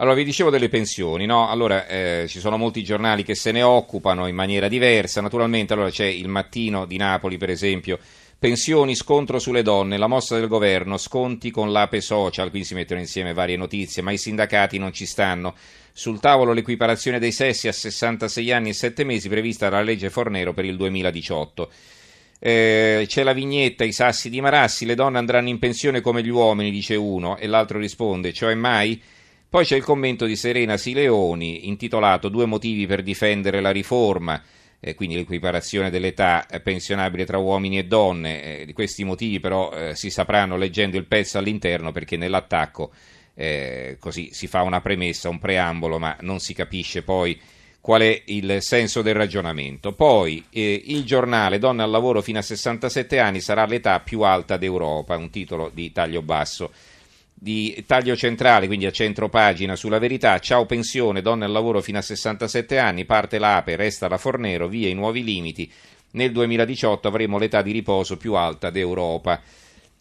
Allora, vi dicevo delle pensioni, no? Allora, eh, ci sono molti giornali che se ne occupano in maniera diversa, naturalmente, allora c'è il Mattino di Napoli, per esempio, pensioni, scontro sulle donne, la mossa del governo, sconti con l'Ape Social, quindi si mettono insieme varie notizie, ma i sindacati non ci stanno. Sul tavolo l'equiparazione dei sessi a 66 anni e 7 mesi prevista dalla legge Fornero per il 2018. Eh, c'è la vignetta, i sassi di Marassi, le donne andranno in pensione come gli uomini, dice uno, e l'altro risponde, cioè mai? Poi c'è il commento di Serena Sileoni intitolato Due motivi per difendere la riforma, eh, quindi l'equiparazione dell'età eh, pensionabile tra uomini e donne. Eh, questi motivi però eh, si sapranno leggendo il pezzo all'interno perché nell'attacco eh, così si fa una premessa, un preambolo, ma non si capisce poi qual è il senso del ragionamento. Poi eh, il giornale Donne al lavoro fino a 67 anni sarà l'età più alta d'Europa, un titolo di taglio basso di taglio centrale, quindi a centro pagina sulla verità, ciao pensione, donne al lavoro fino a 67 anni, parte l'APE, resta la Fornero, via i nuovi limiti, nel 2018 avremo l'età di riposo più alta d'Europa.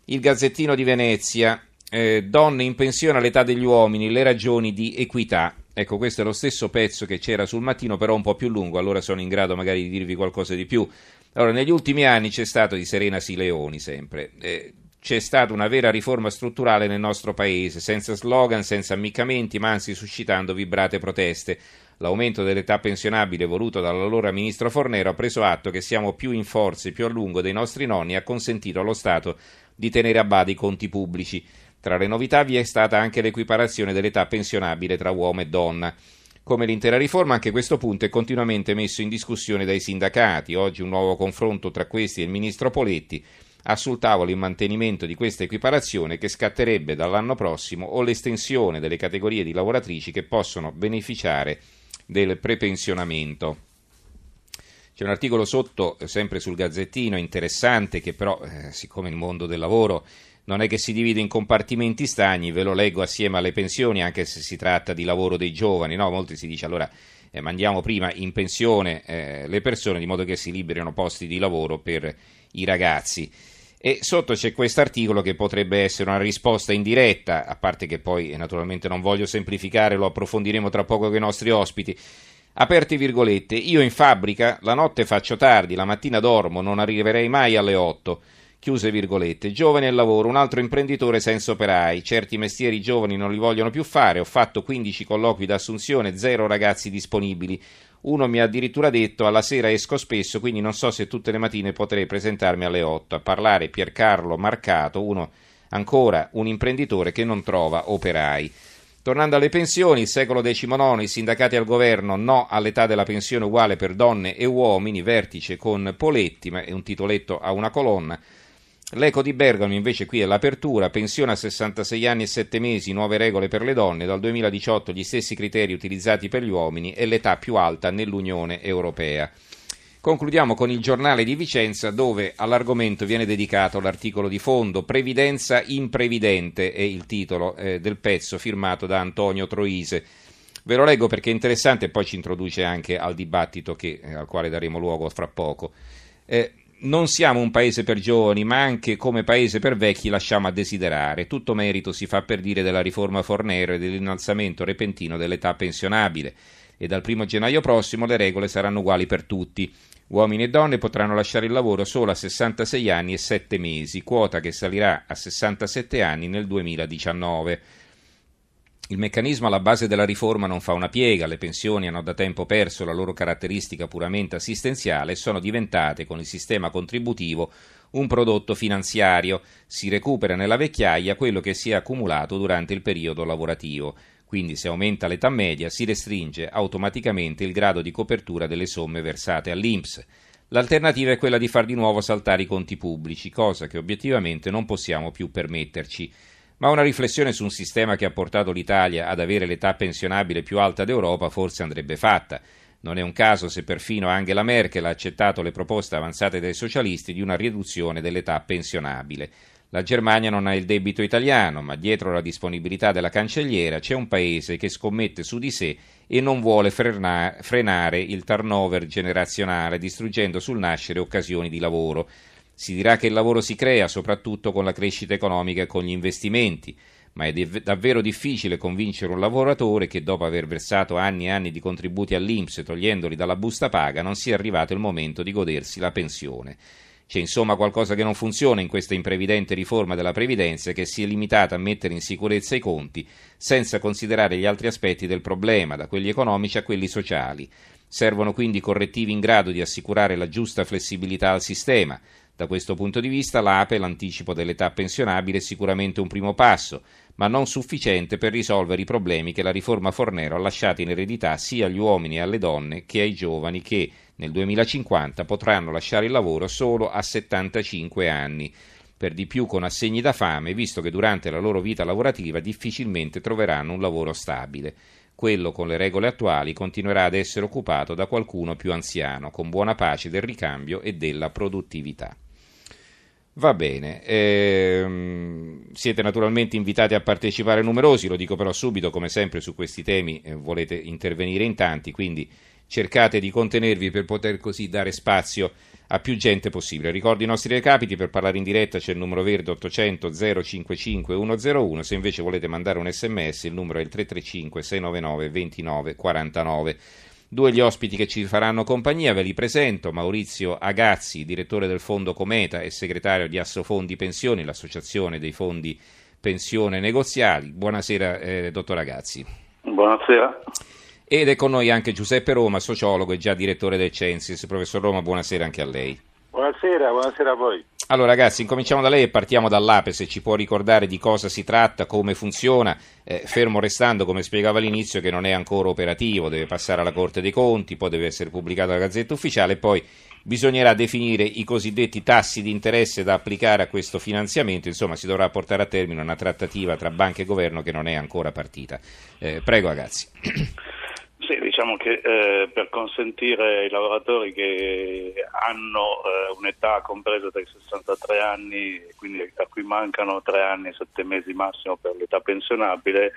Il Gazzettino di Venezia, eh, donne in pensione all'età degli uomini, le ragioni di equità. Ecco, questo è lo stesso pezzo che c'era sul mattino, però un po' più lungo, allora sono in grado magari di dirvi qualcosa di più. Allora, negli ultimi anni c'è stato di Serena Sileoni sempre. Eh, c'è stata una vera riforma strutturale nel nostro paese, senza slogan, senza ammiccamenti, ma anzi suscitando vibrate proteste. L'aumento dell'età pensionabile voluto dall'allora ministro Fornero ha preso atto che siamo più in forze, più a lungo dei nostri nonni e ha consentito allo Stato di tenere a bada i conti pubblici. Tra le novità vi è stata anche l'equiparazione dell'età pensionabile tra uomo e donna. Come l'intera riforma, anche questo punto è continuamente messo in discussione dai sindacati. Oggi un nuovo confronto tra questi e il ministro Poletti ha sul tavolo il mantenimento di questa equiparazione che scatterebbe dall'anno prossimo o l'estensione delle categorie di lavoratrici che possono beneficiare del prepensionamento. C'è un articolo sotto, sempre sul Gazzettino, interessante, che però, eh, siccome il mondo del lavoro non è che si divide in compartimenti stagni, ve lo leggo assieme alle pensioni, anche se si tratta di lavoro dei giovani, no? Molti si dice allora eh, mandiamo prima in pensione eh, le persone di modo che si liberino posti di lavoro per i ragazzi. E sotto c'è questo articolo che potrebbe essere una risposta indiretta, a parte che poi naturalmente non voglio semplificare, lo approfondiremo tra poco con i nostri ospiti. Aperte virgolette, io in fabbrica la notte faccio tardi, la mattina dormo, non arriverei mai alle 8. Chiuse virgolette. Giovane al lavoro, un altro imprenditore senza operai. Certi mestieri giovani non li vogliono più fare. Ho fatto 15 colloqui d'assunzione, zero ragazzi disponibili. Uno mi ha addirittura detto alla sera esco spesso, quindi non so se tutte le mattine potrei presentarmi alle 8 a parlare Piercarlo Marcato, uno ancora un imprenditore che non trova operai. Tornando alle pensioni, il secolo XIX, i sindacati al governo, no all'età della pensione uguale per donne e uomini, vertice con Poletti, ma è un titoletto a una colonna. L'Eco di Bergamo invece qui è l'apertura, pensione a 66 anni e 7 mesi, nuove regole per le donne, dal 2018 gli stessi criteri utilizzati per gli uomini e l'età più alta nell'Unione Europea. Concludiamo con il giornale di Vicenza dove all'argomento viene dedicato l'articolo di fondo Previdenza imprevidente è il titolo eh, del pezzo firmato da Antonio Troise. Ve lo leggo perché è interessante e poi ci introduce anche al dibattito che, eh, al quale daremo luogo fra poco. Eh, non siamo un paese per giovani, ma anche come paese per vecchi lasciamo a desiderare. Tutto merito si fa per dire della riforma Fornero e dell'innalzamento repentino dell'età pensionabile. E dal 1 gennaio prossimo le regole saranno uguali per tutti. Uomini e donne potranno lasciare il lavoro solo a 66 anni e 7 mesi, quota che salirà a 67 anni nel 2019. Il meccanismo alla base della riforma non fa una piega, le pensioni hanno da tempo perso la loro caratteristica puramente assistenziale e sono diventate, con il sistema contributivo, un prodotto finanziario. Si recupera nella vecchiaia quello che si è accumulato durante il periodo lavorativo. Quindi se aumenta l'età media si restringe automaticamente il grado di copertura delle somme versate all'INPS. L'alternativa è quella di far di nuovo saltare i conti pubblici, cosa che obiettivamente non possiamo più permetterci ma una riflessione su un sistema che ha portato l'Italia ad avere l'età pensionabile più alta d'Europa forse andrebbe fatta. Non è un caso se perfino Angela Merkel ha accettato le proposte avanzate dai socialisti di una riduzione dell'età pensionabile. La Germania non ha il debito italiano, ma dietro la disponibilità della cancelliera c'è un paese che scommette su di sé e non vuole frenare il turnover generazionale, distruggendo sul nascere occasioni di lavoro. Si dirà che il lavoro si crea soprattutto con la crescita economica e con gli investimenti, ma è davvero difficile convincere un lavoratore che dopo aver versato anni e anni di contributi all'Inps togliendoli dalla busta paga non sia arrivato il momento di godersi la pensione. C'è insomma qualcosa che non funziona in questa imprevidente riforma della previdenza che si è limitata a mettere in sicurezza i conti senza considerare gli altri aspetti del problema, da quelli economici a quelli sociali. Servono quindi correttivi in grado di assicurare la giusta flessibilità al sistema. Da questo punto di vista l'APE, l'anticipo dell'età pensionabile, è sicuramente un primo passo, ma non sufficiente per risolvere i problemi che la riforma Fornero ha lasciato in eredità sia agli uomini e alle donne che ai giovani che nel 2050 potranno lasciare il lavoro solo a 75 anni per di più con assegni da fame, visto che durante la loro vita lavorativa difficilmente troveranno un lavoro stabile quello con le regole attuali continuerà ad essere occupato da qualcuno più anziano, con buona pace del ricambio e della produttività. Va bene, ehm, siete naturalmente invitati a partecipare numerosi, lo dico però subito, come sempre su questi temi eh, volete intervenire in tanti, quindi cercate di contenervi per poter così dare spazio a più gente possibile. Ricordo i nostri recapiti, per parlare in diretta c'è il numero verde 800 055 101, se invece volete mandare un sms il numero è il 335 699 29 49. Due gli ospiti che ci faranno compagnia, ve li presento, Maurizio Agazzi, direttore del Fondo Cometa e segretario di Assofondi Pensioni, l'associazione dei fondi pensione negoziali. Buonasera, eh, dottor Agazzi. Buonasera. Ed è con noi anche Giuseppe Roma, sociologo e già direttore del Censis. Professor Roma, buonasera anche a lei. Buonasera, buonasera a voi. Allora ragazzi, incominciamo da lei e partiamo dall'APE, se ci può ricordare di cosa si tratta, come funziona, eh, fermo restando, come spiegava all'inizio, che non è ancora operativo, deve passare alla Corte dei Conti, poi deve essere pubblicato alla Gazzetta Ufficiale e poi bisognerà definire i cosiddetti tassi di interesse da applicare a questo finanziamento, insomma si dovrà portare a termine una trattativa tra banca e governo che non è ancora partita. Eh, prego ragazzi. Sì, diciamo che eh, per consentire ai lavoratori che hanno eh, un'età compresa tra i 63 anni, quindi a cui mancano 3 anni e 7 mesi massimo per l'età pensionabile,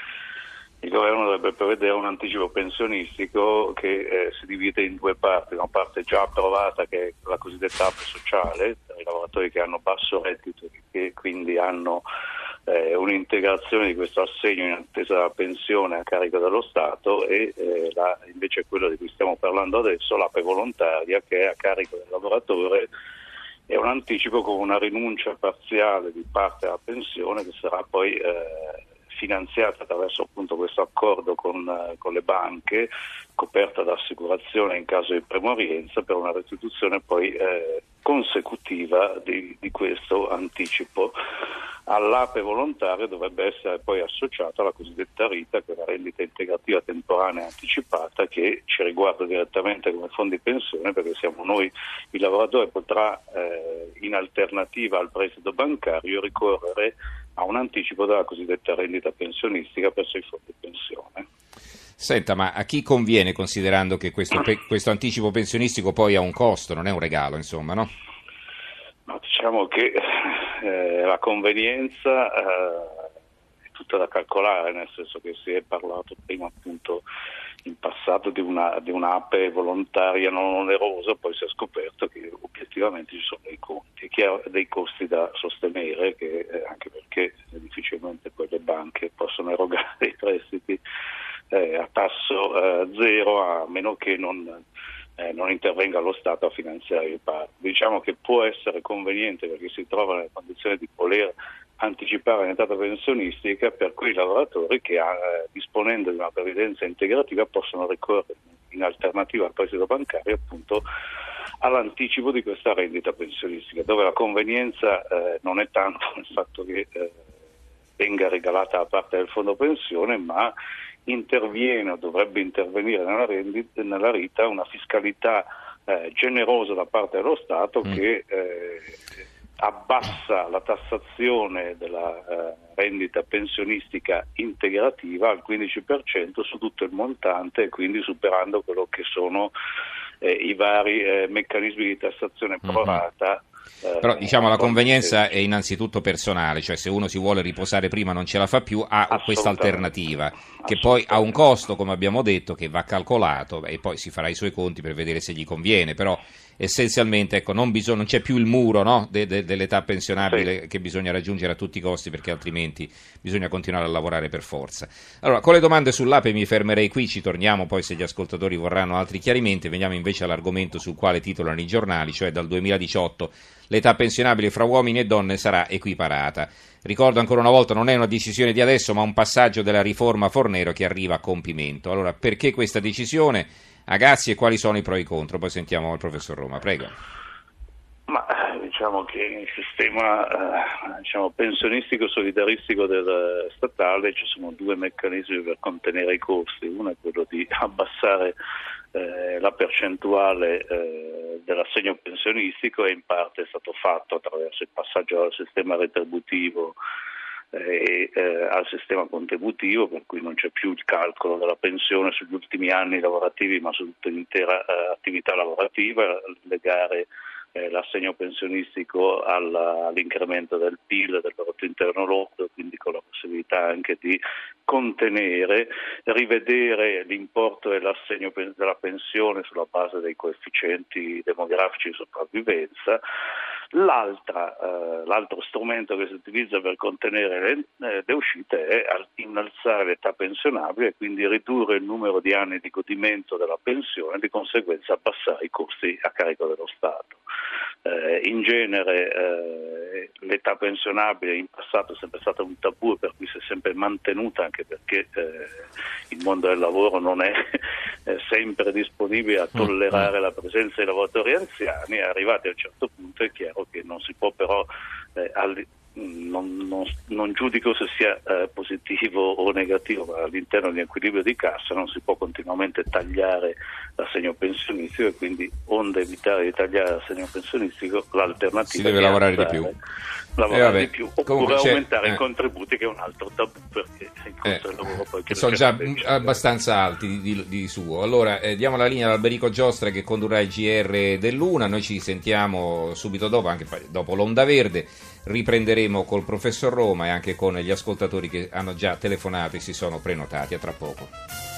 il governo dovrebbe prevedere un anticipo pensionistico che eh, si divide in due parti, una parte già approvata che è la cosiddetta app sociale, per i lavoratori che hanno basso reddito e che quindi hanno eh, un'integrazione di questo assegno in attesa della pensione a carico dello Stato e eh, la, invece quello di cui stiamo parlando adesso, l'APE volontaria che è a carico del lavoratore è un anticipo con una rinuncia parziale di parte della pensione che sarà poi eh, finanziata attraverso appunto questo accordo con, eh, con, le banche, coperta da assicurazione in caso di premorienza per una restituzione poi eh, consecutiva di, di questo anticipo all'ape volontaria dovrebbe essere poi associata la cosiddetta RITA, che è la rendita integrativa temporanea anticipata, che ci riguarda direttamente come fondi pensione, perché siamo noi, il lavoratore potrà eh, in alternativa al prestito bancario ricorrere a un anticipo della cosiddetta rendita pensionistica presso i fondi pensione. Senta, ma a chi conviene considerando che questo, questo anticipo pensionistico poi ha un costo, non è un regalo, insomma, no? No, diciamo che eh, la convenienza eh, è tutta da calcolare, nel senso che si è parlato prima appunto in passato di, una, di un'ape volontaria non onerosa, poi si è scoperto che obiettivamente ci sono dei conti, dei costi da sostenere, che, eh, anche perché difficilmente poi le banche possono erogare i prestiti eh, a tasso eh, zero a meno che non eh, non intervenga lo Stato a finanziare il parco. Diciamo che può essere conveniente perché si trova nelle condizioni di voler anticipare l'entrata pensionistica per quei lavoratori che eh, disponendo di una previdenza integrativa possono ricorrere in alternativa al prestito bancario appunto all'anticipo di questa rendita pensionistica, dove la convenienza eh, non è tanto il fatto che eh, venga regalata da parte del fondo pensione, ma interviene o dovrebbe intervenire nella, rendita, nella RITA una fiscalità eh, generosa da parte dello Stato mm. che eh, abbassa la tassazione della eh, rendita pensionistica integrativa al 15% su tutto il montante e quindi superando quello che sono eh, i vari eh, meccanismi di tassazione mm-hmm. prorata mm-hmm eh, Però diciamo la convenienza è innanzitutto personale, cioè se uno si vuole riposare prima non ce la fa più, ha questa alternativa, che poi ha un costo, come abbiamo detto, che va calcolato e poi si farà i suoi conti per vedere se gli conviene, però essenzialmente ecco, non, bisog- non, c'è più il muro no? de- de- dell'età pensionabile sì. che bisogna raggiungere a tutti i costi perché altrimenti bisogna continuare a lavorare per forza. Allora, con le domande sull'APE mi fermerei qui, ci torniamo poi se gli ascoltatori vorranno altri chiarimenti, veniamo invece all'argomento sul quale titolano i giornali, cioè dal 2018 l'età pensionabile fra uomini e donne sarà equiparata. Ricordo ancora una volta, non è una decisione di adesso, ma un passaggio della riforma Fornero che arriva a compimento. Allora, perché questa decisione? Agazzi e quali sono i pro e i contro? Poi sentiamo il professor Roma, prego. Ma diciamo che nel sistema eh, diciamo, pensionistico solidaristico del statale ci sono due meccanismi per contenere i costi. Uno è quello di abbassare eh, la percentuale eh, dell'assegno pensionistico e in parte è stato fatto attraverso il passaggio dal sistema retributivo e eh, al sistema contributivo, per cui non c'è più il calcolo della pensione sugli ultimi anni lavorativi, ma su tutta l'intera eh, attività lavorativa, legare eh, l'assegno pensionistico alla, all'incremento del PIL, del prodotto interno lordo, quindi con la possibilità anche di contenere, rivedere l'importo dell'assegno della pensione sulla base dei coefficienti demografici di sopravvivenza. Eh, l'altro strumento che si utilizza per contenere le, eh, le uscite è innalzare l'età pensionabile e quindi ridurre il numero di anni di godimento della pensione e di conseguenza abbassare i costi a carico dello Stato. Eh, in genere eh, l'età pensionabile in passato è sempre stata un tabù per cui si è sempre mantenuta anche perché eh, il mondo del lavoro non è sempre disponibile a tollerare la presenza di lavoratori anziani arrivati a un certo punto è chiaro che non si può però eh, all- non, non, non, giudico se sia eh, positivo o negativo, ma all'interno di un equilibrio di cassa non si può continuamente tagliare l'assegno pensionistico e quindi onde evitare di tagliare l'assegno pensionistico l'alternativa si deve lavorare di più lavorare eh, di più oppure aumentare eh. i contributi che è un altro tabù perché il costo eh, del lavoro poi che sono già abbastanza alti di, di, di suo. Allora eh, diamo la linea ad Alberico Giostra che condurrà il GR dell'Una. Noi ci sentiamo subito dopo anche dopo l'Onda Verde. Riprenderemo col professor Roma e anche con gli ascoltatori che hanno già telefonato e si sono prenotati. A tra poco